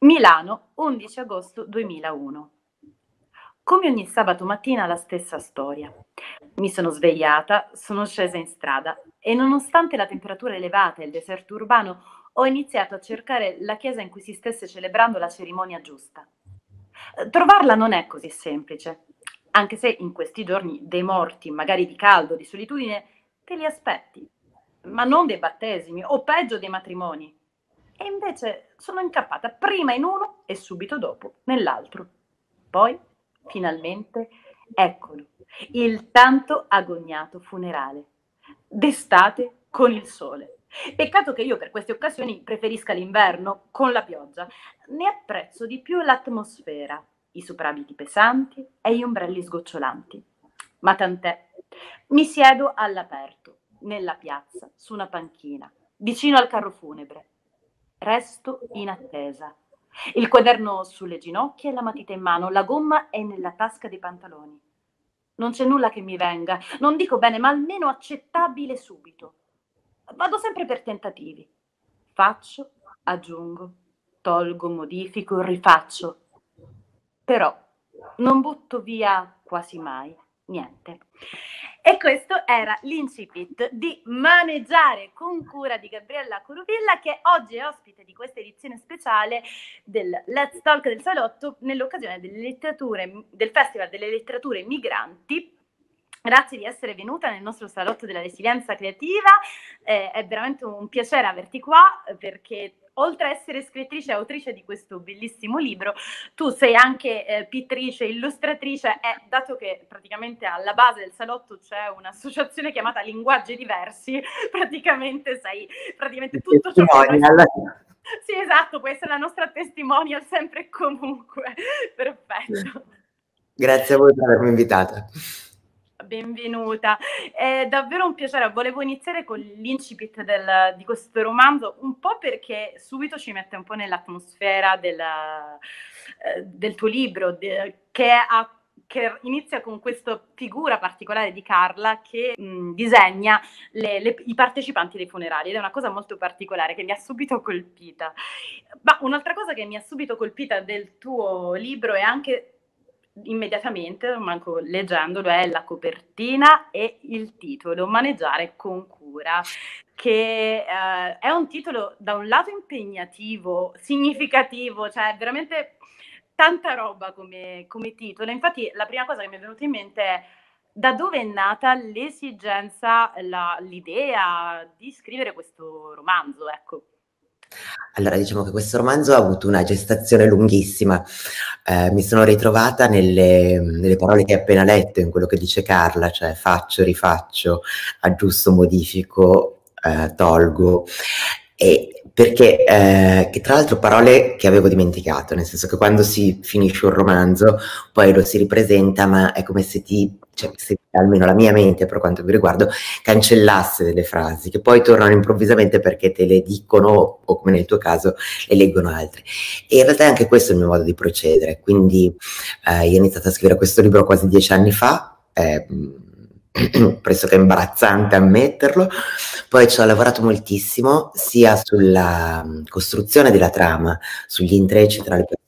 Milano, 11 agosto 2001. Come ogni sabato mattina la stessa storia. Mi sono svegliata, sono scesa in strada e nonostante la temperatura elevata e il deserto urbano, ho iniziato a cercare la chiesa in cui si stesse celebrando la cerimonia giusta. Trovarla non è così semplice, anche se in questi giorni dei morti, magari di caldo, di solitudine, te li aspetti, ma non dei battesimi o peggio dei matrimoni. E invece sono incappata prima in uno e subito dopo nell'altro. Poi, finalmente, eccolo, il tanto agognato funerale. D'estate con il sole. Peccato che io per queste occasioni preferisca l'inverno con la pioggia. Ne apprezzo di più l'atmosfera, i soprabiti pesanti e gli ombrelli sgocciolanti. Ma tant'è. Mi siedo all'aperto, nella piazza, su una panchina, vicino al carro funebre Resto in attesa. Il quaderno sulle ginocchia e la matita in mano, la gomma è nella tasca dei pantaloni. Non c'è nulla che mi venga, non dico bene, ma almeno accettabile subito. Vado sempre per tentativi. Faccio, aggiungo, tolgo, modifico, rifaccio. Però non butto via quasi mai niente. E questo era l'incipit di Maneggiare con cura di Gabriella Curuvilla che oggi è ospite di questa edizione speciale del Let's Talk del Salotto nell'occasione del Festival delle Letterature Migranti. Grazie di essere venuta nel nostro salotto della resilienza creativa, eh, è veramente un piacere averti qua perché oltre a essere scrittrice e autrice di questo bellissimo libro, tu sei anche eh, pittrice, illustratrice e dato che praticamente alla base del salotto c'è un'associazione chiamata Linguaggi Diversi, praticamente sei praticamente tutto ciò che... Sì, esatto, può essere la nostra testimonial sempre e comunque. Perfetto. Grazie a voi per avermi invitata benvenuta. È davvero un piacere. Volevo iniziare con l'incipit del, di questo romanzo, un po' perché subito ci mette un po' nell'atmosfera del, eh, del tuo libro, de, che, ha, che, inizia con questa figura particolare di Carla che mh, disegna le, le, i partecipanti dei funerali ed è una cosa molto particolare che mi ha subito colpita. Ma un'altra cosa che mi ha subito colpita del tuo libro è anche immediatamente, manco leggendolo, è la copertina e il titolo, Maneggiare con cura, che eh, è un titolo da un lato impegnativo, significativo, cioè veramente tanta roba come, come titolo. Infatti la prima cosa che mi è venuta in mente è da dove è nata l'esigenza, la, l'idea di scrivere questo romanzo, ecco. Allora, diciamo che questo romanzo ha avuto una gestazione lunghissima. Eh, mi sono ritrovata nelle, nelle, parole che hai appena letto, in quello che dice Carla, cioè faccio, rifaccio, aggiusto, modifico, eh, tolgo. E perché, eh, che tra l'altro parole che avevo dimenticato, nel senso che quando si finisce un romanzo poi lo si ripresenta, ma è come se ti cioè, se almeno la mia mente per quanto mi riguarda, cancellasse delle frasi che poi tornano improvvisamente perché te le dicono o come nel tuo caso le leggono altri. E in realtà è anche questo il mio modo di procedere, quindi eh, io ho iniziato a scrivere questo libro quasi dieci anni fa. Eh, pressoché imbarazzante ammetterlo. Poi ci ho lavorato moltissimo sia sulla costruzione della trama, sugli intrecci tra le persone persone,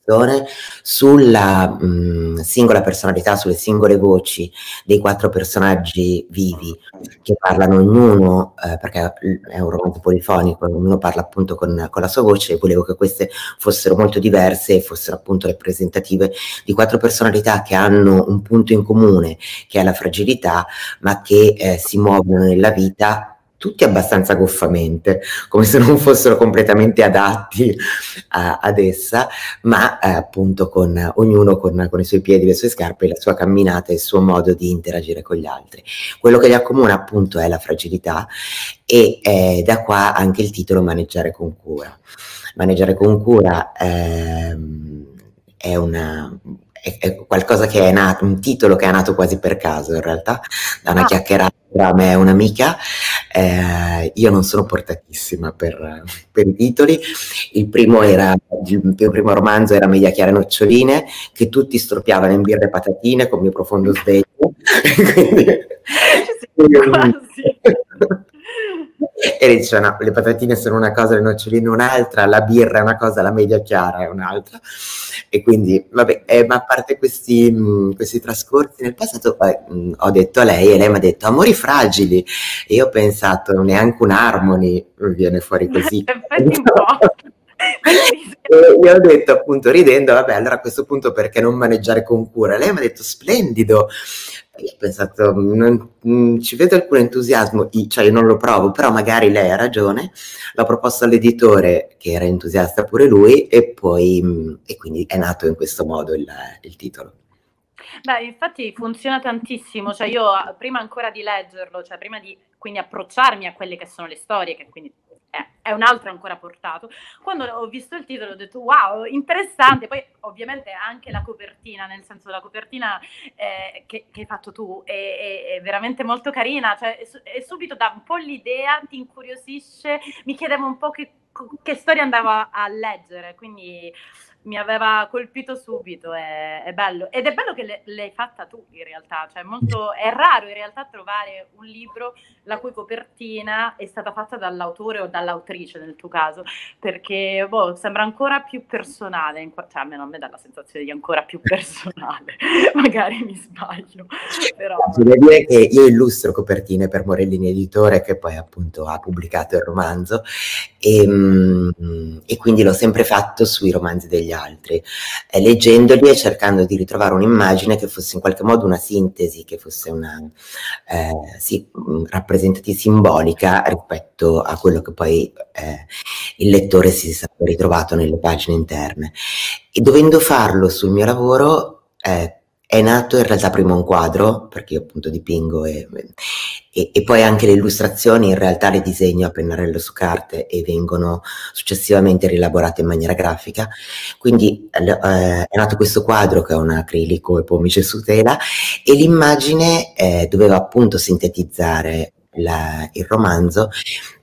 sulla mh, singola personalità, sulle singole voci dei quattro personaggi vivi che parlano ognuno, eh, perché è un romanzo polifonico, ognuno parla appunto con, con, la sua voce e volevo che queste fossero molto diverse e fossero appunto rappresentative di quattro personalità che hanno un punto in comune, che è la fragilità, ma che eh, si muovono nella vita tutti abbastanza goffamente, come se non fossero completamente adatti a, ad essa, ma eh, appunto con ognuno con, con, i suoi piedi, le sue scarpe, la sua camminata e il suo modo di interagire con gli altri. Quello che li accomuna appunto è la fragilità e eh, da qua anche il titolo Maneggiare con cura. Maneggiare con cura ehm, è una è, qualcosa che è nato, un titolo che è nato quasi per caso in realtà, da una ah. chiacchierata tra me e un'amica. Eh, io non sono portatissima per, per, i titoli. Il primo, era, il mio primo romanzo era Media Chiare Noccioline, che tutti storpiavano in birre e patatine con mio profondo sdegno. Quindi, quasi. e dice no, le patatine sono una cosa, le noccioline un'altra, la birra è una cosa, la media chiara è un'altra. E quindi, vabbè, eh, ma a parte questi, mh, questi trascorsi nel passato, eh, mh, ho detto a lei e lei mi ha detto amori fragili. E io ho pensato, neanche un harmony viene fuori così. un po'. e ho detto appunto ridendo, vabbè, allora a questo punto perché non maneggiare con cura? Lei mi ha detto splendido. Io ho pensato, non, mm, ci vedo alcun entusiasmo, cioè io non lo provo, però magari lei ha ragione. L'ho proposto all'editore che era entusiasta pure lui e poi, mm, e quindi è nato in questo modo il, il titolo. Beh, infatti funziona tantissimo, cioè io prima ancora di leggerlo, cioè prima di quindi approcciarmi a quelle che sono le storie, che quindi è, è un altro ancora portato, quando ho visto il titolo ho detto wow, interessante, poi ovviamente anche la copertina, nel senso la copertina eh, che, che, hai fatto tu è, è, è veramente molto carina, cioè è, subito dà un po' l'idea, ti incuriosisce, mi chiedevo un po' che, che storia andava a leggere, quindi mi aveva colpito subito, è, è, bello. Ed è bello che le, l'hai fatta tu in realtà, cioè molto, è raro in realtà trovare un libro la cui copertina è stata fatta dall'autore o dall'autrice nel tuo caso, perché boh, sembra ancora più personale, cioè almeno a me dà la sensazione di ancora più personale, magari mi sbaglio. Però... Devo dire che io illustro copertine per Morellini Editore che poi appunto ha pubblicato il romanzo e, ehm, e quindi l'ho sempre fatto sui romanzi degli altri, eh, leggendoli e cercando di ritrovare un'immagine che fosse in qualche modo una sintesi, che fosse una eh, sì, rappresentativa simbolica rispetto a quello che poi eh, il lettore si sarebbe ritrovato nelle pagine interne. E dovendo farlo sul mio lavoro, eh, è nato in realtà prima un quadro, perché io appunto dipingo e, e, e, poi anche le illustrazioni in realtà le disegno a pennarello su carte e vengono successivamente rielaborate in maniera grafica. Quindi eh, è nato questo quadro che è un acrilico e pomice su tela e l'immagine eh, doveva appunto sintetizzare la, il romanzo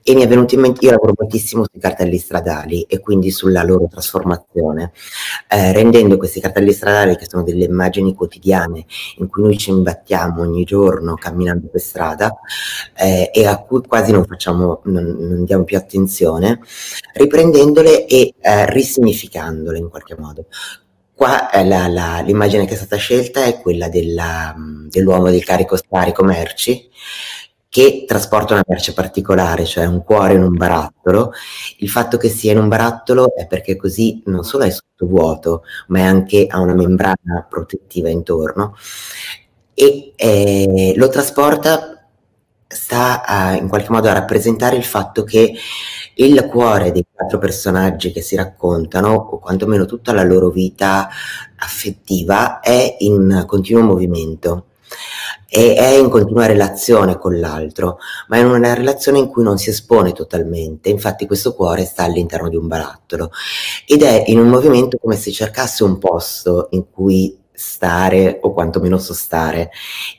e mi è venuto in mente, io lavoro moltissimo sui cartelli stradali e quindi sulla loro trasformazione, eh, rendendo questi cartelli stradali che sono delle immagini quotidiane in cui noi ci imbattiamo ogni giorno camminando per strada eh, e a cui quasi non facciamo, non, non diamo più attenzione, riprendendole e eh, risignificandole in qualche modo. Qua eh, la, la, l'immagine che è stata scelta è quella della, dell'uomo del carico scarico merci, che trasporta una merce particolare, cioè un cuore in un barattolo. Il fatto che sia in un barattolo è perché così non solo è sottovuoto, ma è anche ha una membrana protettiva intorno e eh, lo trasporta sta a, in qualche modo a rappresentare il fatto che il cuore dei quattro personaggi che si raccontano, o quantomeno tutta la loro vita affettiva, è in continuo movimento e è in continua relazione con l'altro, ma è una relazione in cui non si espone totalmente. Infatti questo cuore sta all'interno di un barattolo ed è in un movimento come se cercasse un posto in cui stare o quantomeno sostare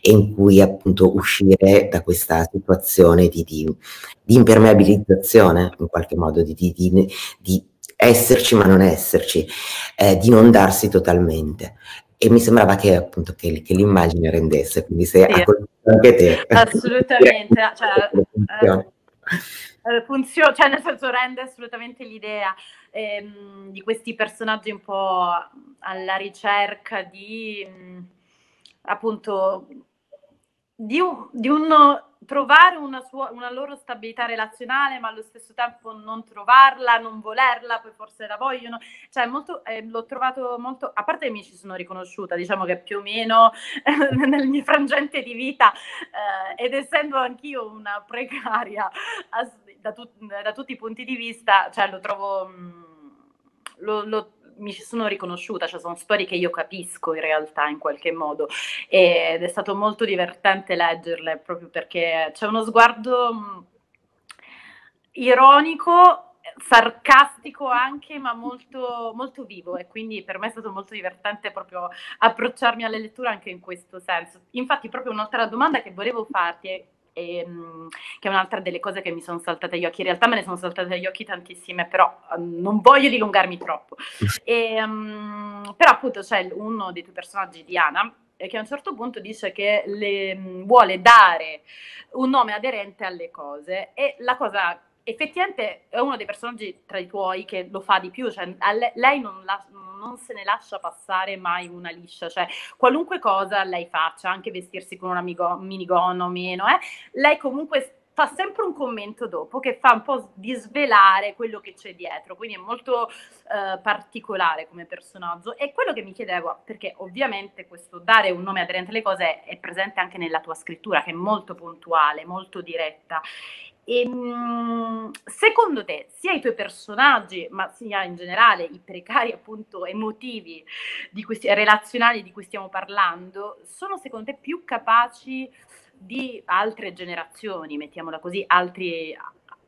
e in cui appunto uscire da questa situazione di, di, di impermeabilizzazione in qualche modo, di, di, esserci ma non esserci, eh, di non darsi totalmente e mi sembrava che appunto che, che l'immagine rendesse, quindi se sì. anche te. Assolutamente, cioè, funziona. Eh, funziona, cioè nel senso rende assolutamente l'idea ehm, di questi personaggi un po' alla ricerca di mh, appunto di, un, di uno trovare una, sua, una, loro stabilità relazionale, ma allo stesso tempo non trovarla, non volerla, poi forse la vogliono. Cioè, molto, eh, l'ho trovato molto, a parte che mi ci sono riconosciuta, diciamo che più o meno eh, nel mio frangente di vita, eh, ed essendo anch'io una precaria as, da, tu, da, tutti i punti di vista, cioè lo trovo... Mh, mm, lo, lo mi ci sono riconosciuta, cioè sono storie che io capisco in realtà in qualche modo ed è stato molto divertente leggerle proprio perché c'è uno sguardo mm, ironico sarcastico anche, ma molto, molto vivo e quindi per me è stato molto divertente proprio approcciarmi alle letture anche in questo senso. Infatti proprio un'altra domanda che volevo farti è e, ehm, che è un'altra delle cose che mi sono saltate agli occhi. In realtà me ne sono saltate agli occhi tantissime, però um, non voglio dilungarmi troppo. E, um, però appunto c'è uno dei tuoi personaggi, Diana, e che a un certo punto dice che le, vuole dare un nome aderente alle cose e la cosa effettivamente è uno dei personaggi tra i tuoi che lo fa di più, cioè lei non, la, non, se ne lascia passare mai una liscia, cioè qualunque cosa lei faccia, anche vestirsi con una minigonna o meno, eh, lei comunque fa sempre un commento dopo che fa un po' disvelare quello che c'è dietro, quindi è molto eh, particolare come personaggio. E quello che mi chiedevo, perché ovviamente questo dare un nome aderente alle cose è presente anche nella tua scrittura, che è molto puntuale, molto diretta. E, ehm, secondo te, sia i tuoi personaggi, ma sia in generale i precari appunto emotivi, di cui, relazionali di cui stiamo parlando, sono secondo te più capaci di altre generazioni, mettiamola così, altri,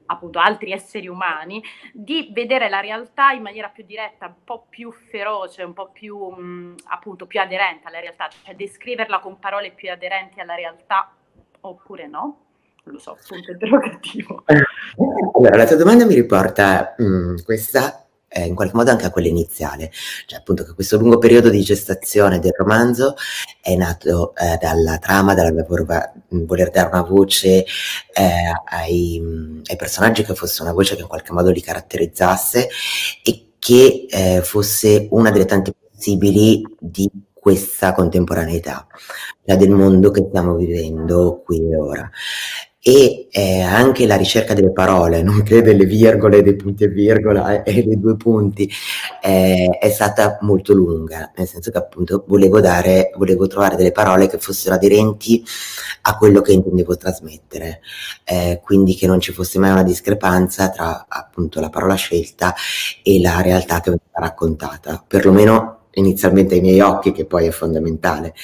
appunto altri esseri umani, di vedere la realtà in maniera più diretta, un po' più feroce, un po' più mh, appunto più aderente alla realtà, cioè descriverla con parole più aderenti alla realtà oppure no? Lo so, punto interrogativo. Allora, la tua domanda mi riporta mh, mm, questa eh, in qualche modo anche a quella iniziale, cioè appunto che questo lungo periodo di gestazione del romanzo è nato eh, dalla trama, dalla mm, voler dare una voce eh, ai, mm, ai, personaggi che fosse una voce che in qualche modo li caratterizzasse e che eh, fosse una delle tante possibili di questa contemporaneità, cioè del mondo che stiamo vivendo qui e ora e eh, anche la ricerca delle parole, nonché delle virgole, dei punti e virgola e, dei due punti, eh, è stata molto lunga, nel senso che appunto volevo dare, volevo trovare delle parole che fossero aderenti a quello che intendevo trasmettere, eh, quindi che non ci fosse mai una discrepanza tra appunto la parola scelta e la realtà che veniva raccontata, perlomeno inizialmente ai miei occhi, che poi è fondamentale,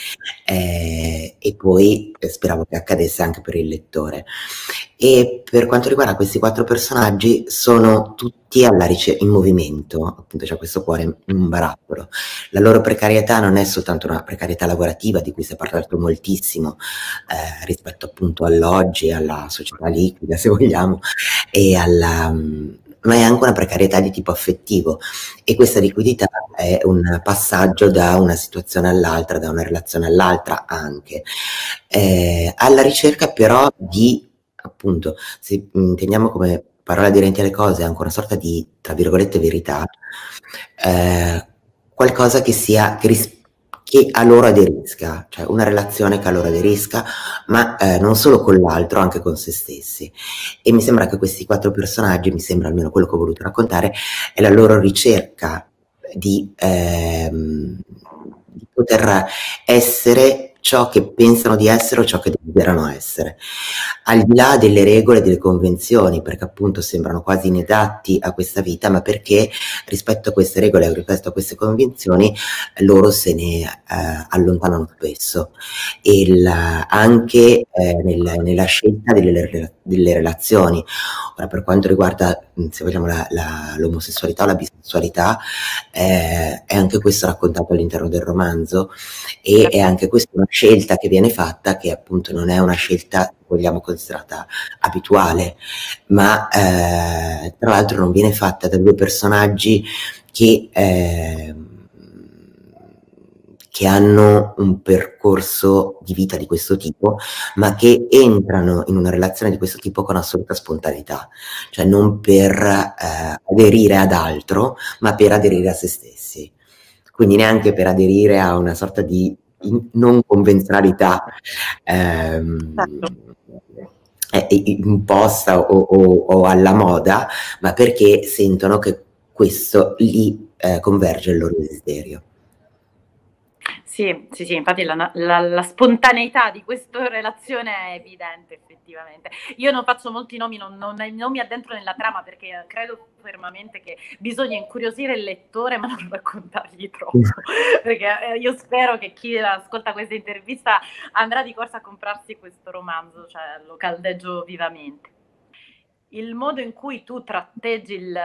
eh, e poi speravo che accadesse anche per il lettore. E per quanto riguarda questi quattro personaggi, sono tutti ricerca, in movimento, appunto c'è questo cuore in barattolo. La loro precarietà non è soltanto una precarietà lavorativa di cui si è parlato moltissimo eh, rispetto appunto all'oggi, alla società liquida, se vogliamo, e alla ma è anche una precarietà di tipo affettivo. E questa liquidità è un passaggio da una situazione all'altra, da una relazione all'altra anche, eh, alla ricerca però di, appunto, se intendiamo come parola aderente alle cose, anche una sorta di, tra virgolette, verità, eh, qualcosa che sia, che rispecchia che a loro aderisca, cioè una relazione che a loro aderisca, ma eh, non solo con l'altro, anche con se stessi. E mi sembra che questi quattro personaggi, mi sembra almeno quello che ho voluto raccontare, è la loro ricerca di, ehm, di poter essere ciò che pensano di essere o ciò che desiderano essere, al di là delle regole e delle convenzioni, perché appunto sembrano quasi inedatti a questa vita, ma perché rispetto a queste regole rispetto a queste convenzioni loro se ne eh, allontanano spesso. E il, anche eh, nel, nella scelta delle, delle, relazioni. Ora, per quanto riguarda, se vogliamo, la, la, l'omosessualità o la bisessualità, eh, è anche questo raccontato all'interno del romanzo e è anche questa una scelta che viene fatta che appunto non è una scelta vogliamo considerata abituale ma eh, tra l'altro non viene fatta da due personaggi che eh, che hanno un percorso di vita di questo tipo, ma che entrano in una relazione di questo tipo con assoluta spontaneità, cioè non per eh, aderire ad altro, ma per aderire a se stessi. Quindi neanche per aderire a una sorta di non convenzionalità ehm, certo. imposta o, o, o, alla moda, ma perché sentono che questo li eh, converge il loro desiderio. Sì, sì, sì, infatti la, la, la, spontaneità di questa relazione è evidente effettivamente. Io non faccio molti nomi, non, non, non, mi addentro nella trama perché credo fermamente che bisogna incuriosire il lettore ma non raccontargli troppo, perché eh, io spero che chi ascolta questa intervista andrà di corsa a comprarsi questo romanzo, cioè lo caldeggio vivamente. Il modo in cui tu tratteggi il,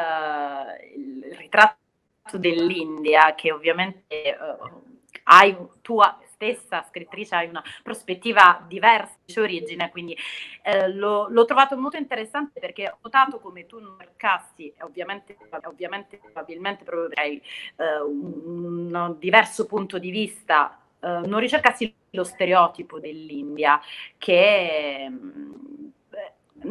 il ritratto dell'India, che ovviamente... Uh, hai tua stessa scrittrice, hai una prospettiva diversa di origine, quindi eh, l'ho, l'ho, trovato molto interessante perché ho notato come tu non cercassi, ovviamente, ovviamente probabilmente proprio eh, un, un diverso punto di vista eh, non ricercassi lo stereotipo dell'India, che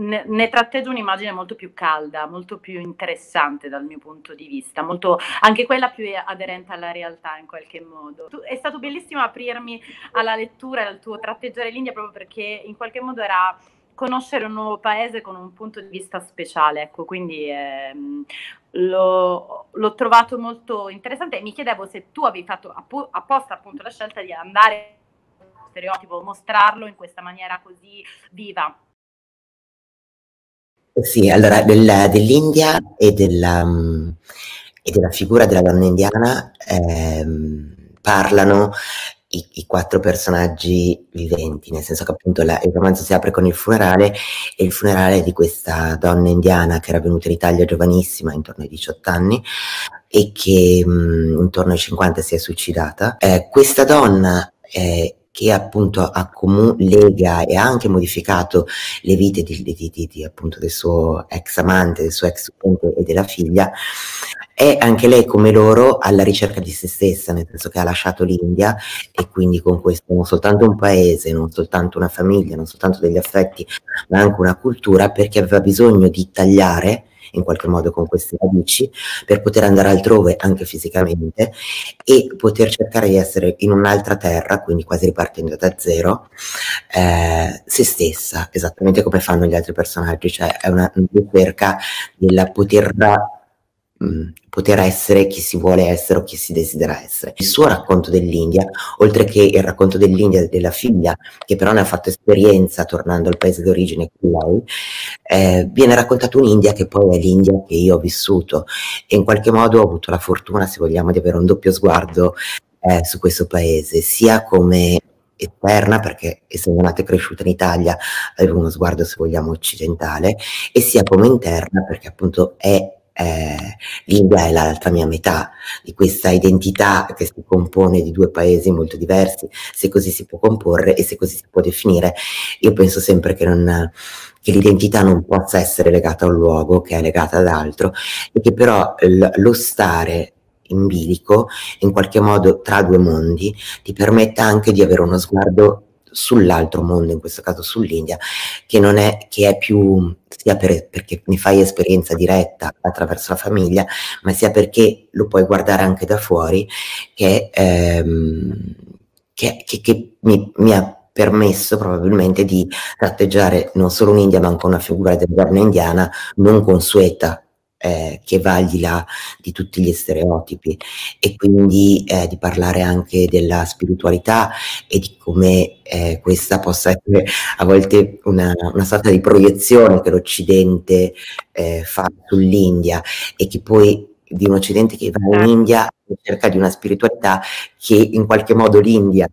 ne, tratteggia un'immagine molto più calda, molto più interessante dal mio punto di vista, molto, anche quella più aderente alla realtà in qualche modo. Tu, è stato bellissimo aprirmi alla lettura e al tuo tratteggiare l'India proprio perché in qualche modo era conoscere un nuovo paese con un punto di vista speciale, ecco, quindi ehm, l'ho, l'ho, trovato molto interessante e mi chiedevo se tu avevi fatto appo- apposta appunto la scelta di andare stereotipo, mostrarlo in questa maniera così viva. Sì, allora del, dell'India e della, e della, figura della donna indiana ehm, parlano i, i, quattro personaggi viventi, nel senso che appunto la, il romanzo si apre con il funerale e il funerale di questa donna indiana che era venuta in Italia giovanissima, intorno ai 18 anni, e che mh, intorno ai 50 si è suicidata. Eh, questa donna eh, che appunto accomu- lega e ha anche modificato le vite di, di, di, appunto del suo ex amante, del suo ex studente e della figlia, è anche lei come loro alla ricerca di se stessa, nel senso che ha lasciato l'India e quindi con questo non soltanto un paese, non soltanto una famiglia, non soltanto degli affetti, ma anche una cultura perché aveva bisogno di tagliare in qualche modo con queste radici per poter andare altrove anche fisicamente e poter cercare di essere in un'altra terra, quindi quasi ripartendo da zero, eh, se stessa, esattamente come fanno gli altri personaggi, cioè è una ricerca del poter poter essere chi si vuole essere o chi si desidera essere. Il suo racconto dell'India, oltre che il racconto dell'India della figlia, che però ne ha fatto esperienza tornando al paese d'origine con lei, eh, viene raccontato un'India che poi è l'India che io ho vissuto e in qualche modo ho avuto la fortuna, se vogliamo, di avere un doppio sguardo eh, su questo paese, sia come esterna perché essendo nata e cresciuta in Italia avevo uno sguardo se vogliamo occidentale e sia come interna perché appunto è eh, l'India è l'altra mia metà di questa identità che si compone di due paesi molto diversi, se così si può comporre e se così si può definire. Io penso sempre che, non, che l'identità non possa essere legata a un luogo, che è legata ad altro, e che però l- lo stare in bilico, in qualche modo tra due mondi, ti permetta anche di avere uno sguardo sull'altro mondo, in questo caso sull'India, che non è, che è più, sia per, perché ne fai esperienza diretta attraverso la famiglia, ma sia perché lo puoi guardare anche da fuori, che, ehm, che, che, che mi, mi ha permesso probabilmente di tratteggiare non solo un'India ma anche una figura della donna indiana non consueta eh, che va al di là di tutti gli stereotipi e quindi eh, di parlare anche della spiritualità e di come eh, questa possa essere a volte una, una, sorta di proiezione che l'Occidente eh, fa sull'India e che poi di un Occidente che va in certo. India cerca di una spiritualità che in qualche modo l'India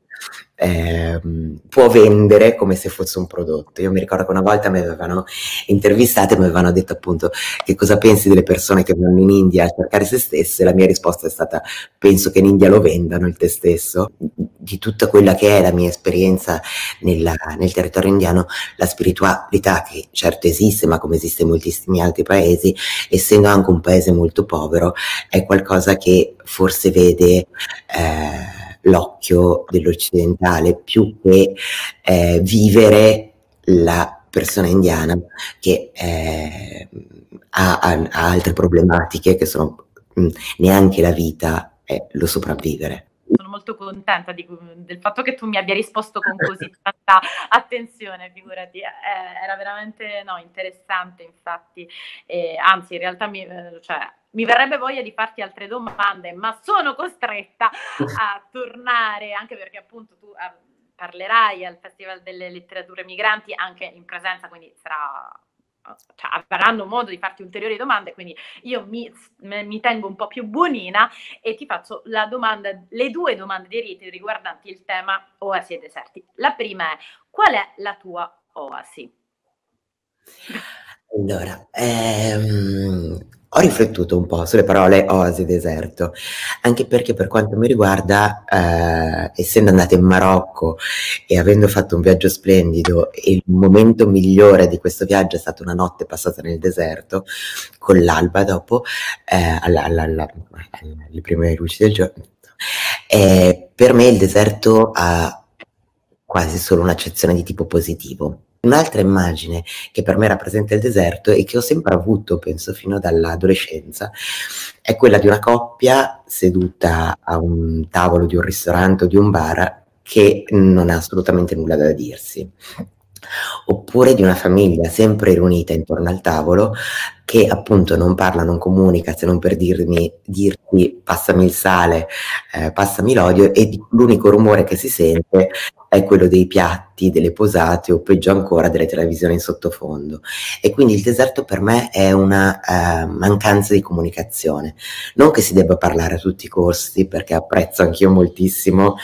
eh, può vendere come se fosse un prodotto. Io mi ricordo che una volta mi avevano intervistato e mi avevano detto appunto che cosa pensi delle persone che vanno in India a cercare se stesse. La mia risposta è stata penso che in India lo vendano il te stesso. Di tutta quella che è la mia esperienza nella, nel territorio indiano, la spiritualità che certo esiste, ma come esiste in moltissimi altri paesi, essendo anche un paese molto povero, è qualcosa che forse vede... Eh, l'occhio dell'occidentale più che eh, vivere la persona indiana che eh, ha, ha, ha, altre problematiche che sono mh, mm, neanche la vita è lo sopravvivere. Sono molto contenta di, del fatto che tu mi abbia risposto con così tanta attenzione, figurati, eh, era veramente no, interessante infatti, eh, anzi in realtà mi, eh, cioè, mi verrebbe voglia di farti altre domande, ma sono costretta a tornare, anche perché appunto tu eh, parlerai al Festival delle Letterature Migranti anche in presenza, quindi sarà cioè, avranno modo di farti ulteriori domande, quindi io mi, mi, tengo un po' più buonina e ti faccio domanda, le due domande di riti riguardanti il tema oasi e deserti. La prima è, qual è la tua oasi? Allora, ehm, ho riflettuto un po' sulle parole oasi deserto, anche perché per quanto mi riguarda, eh, essendo andata in Marocco e avendo fatto un viaggio splendido, il momento migliore di questo viaggio è stata una notte passata nel deserto, con l'alba dopo, eh, alla, alla, alla, alle prime luci del giorno. Eh, per me il deserto ha quasi solo un'accezione di tipo positivo. Un'altra immagine che per me rappresenta il deserto e che ho sempre avuto, penso fino dall'adolescenza, è quella di una coppia seduta a un tavolo di un ristorante o di un bar che non ha assolutamente nulla da dirsi oppure di una famiglia sempre riunita intorno al tavolo che appunto non parla, non comunica se non per dirmi, dirti passami il sale, eh, passami l'odio e l'unico rumore che si sente è quello dei piatti, delle posate o peggio ancora delle televisioni in sottofondo. E quindi il deserto per me è una eh, mancanza di comunicazione. Non che si debba parlare a tutti i costi, perché apprezzo anch'io moltissimo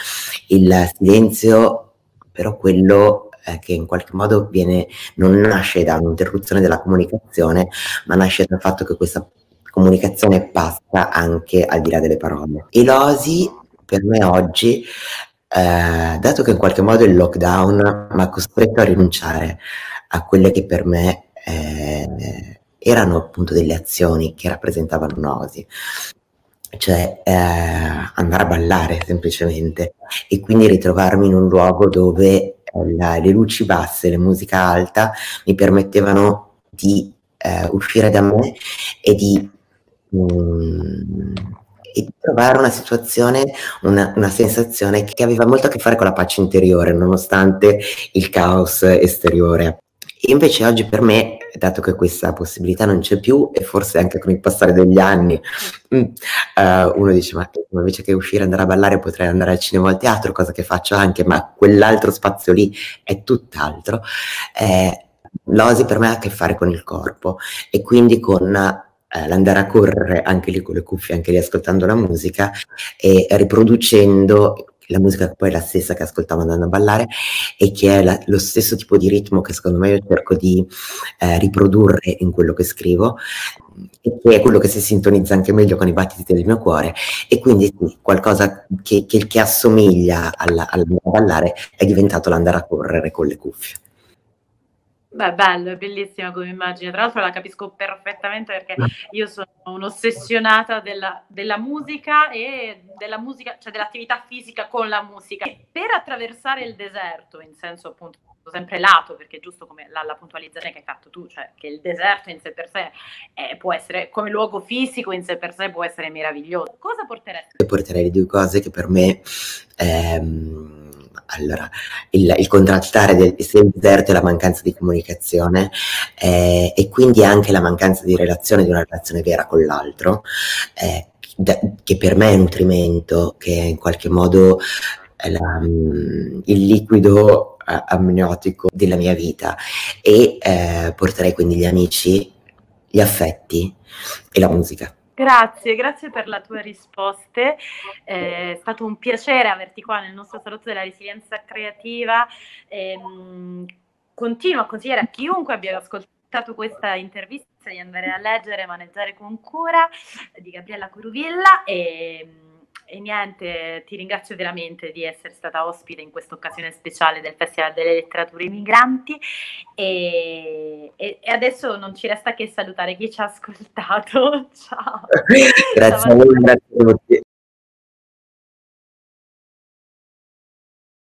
il silenzio, però quello eh, che in qualche modo viene, non nasce da un'interruzione della comunicazione, ma nasce dal fatto che questa comunicazione passa anche al di là delle parole. E l'osi per me oggi, eh, dato che in qualche modo il lockdown mi ha costretto a rinunciare a quelle che per me eh, erano appunto delle azioni che rappresentavano un'osi, cioè eh, andare a ballare semplicemente e quindi ritrovarmi in un luogo dove la, le luci basse, la musica alta mi permettevano di eh, uscire da me e di, mm, e di, trovare una situazione, una, una sensazione che aveva molto a che fare con la pace interiore, nonostante il caos esteriore. E invece oggi per me, dato che questa possibilità non c'è più, e forse anche con il passare degli anni, uh, uno dice, ma invece che uscire e andare a ballare potrei andare al cinema o al teatro, cosa che faccio anche, ma quell'altro spazio lì è tutt'altro. Eh, l'osi per me ha a che fare con il corpo e quindi con eh, l'andare a correre anche lì con le cuffie, anche lì ascoltando la musica e riproducendo la musica poi è la stessa che ascoltavo andando a ballare e che è la, lo stesso tipo di ritmo che secondo me io cerco di eh, riprodurre in quello che scrivo e che è quello che si sintonizza anche meglio con i battiti del mio cuore e quindi qualcosa che, che, che assomiglia alla ballare è diventato l'andare a correre con le cuffie. Beh, bello, è bellissima come immagine. Tra l'altro la capisco perfettamente perché io sono un'ossessionata della, della musica e della musica, cioè dell'attività fisica con la musica. E per attraversare il deserto, in senso appunto sempre lato, perché giusto come la, la, puntualizzazione che hai fatto tu, cioè che il deserto in sé per sé eh, può essere, come luogo fisico in sé per sé può essere meraviglioso. Cosa porteresti? Porterei le due cose che per me... Ehm allora, il, il contrastare del, deserto e la mancanza di comunicazione eh, e quindi anche la mancanza di relazione, di una relazione vera con l'altro, eh, che per me è nutrimento, che in qualche modo è la, mm, il liquido eh, amniotico della mia vita e eh, porterei quindi gli amici, gli affetti e la musica. Grazie, grazie per le tue risposte. Eh, è stato un piacere averti qua nel nostro salotto della resilienza creativa. Eh, continuo a consigliare a chiunque abbia ascoltato questa intervista di andare a leggere Maneggiare con cura di Gabriella Curuvilla e e niente, ti ringrazio veramente di essere stata ospite in questa occasione speciale del Festival delle Letterature Migranti e, e, e adesso non ci resta che salutare chi ci ha ascoltato. Ciao. grazie a voi, grazie a tutti.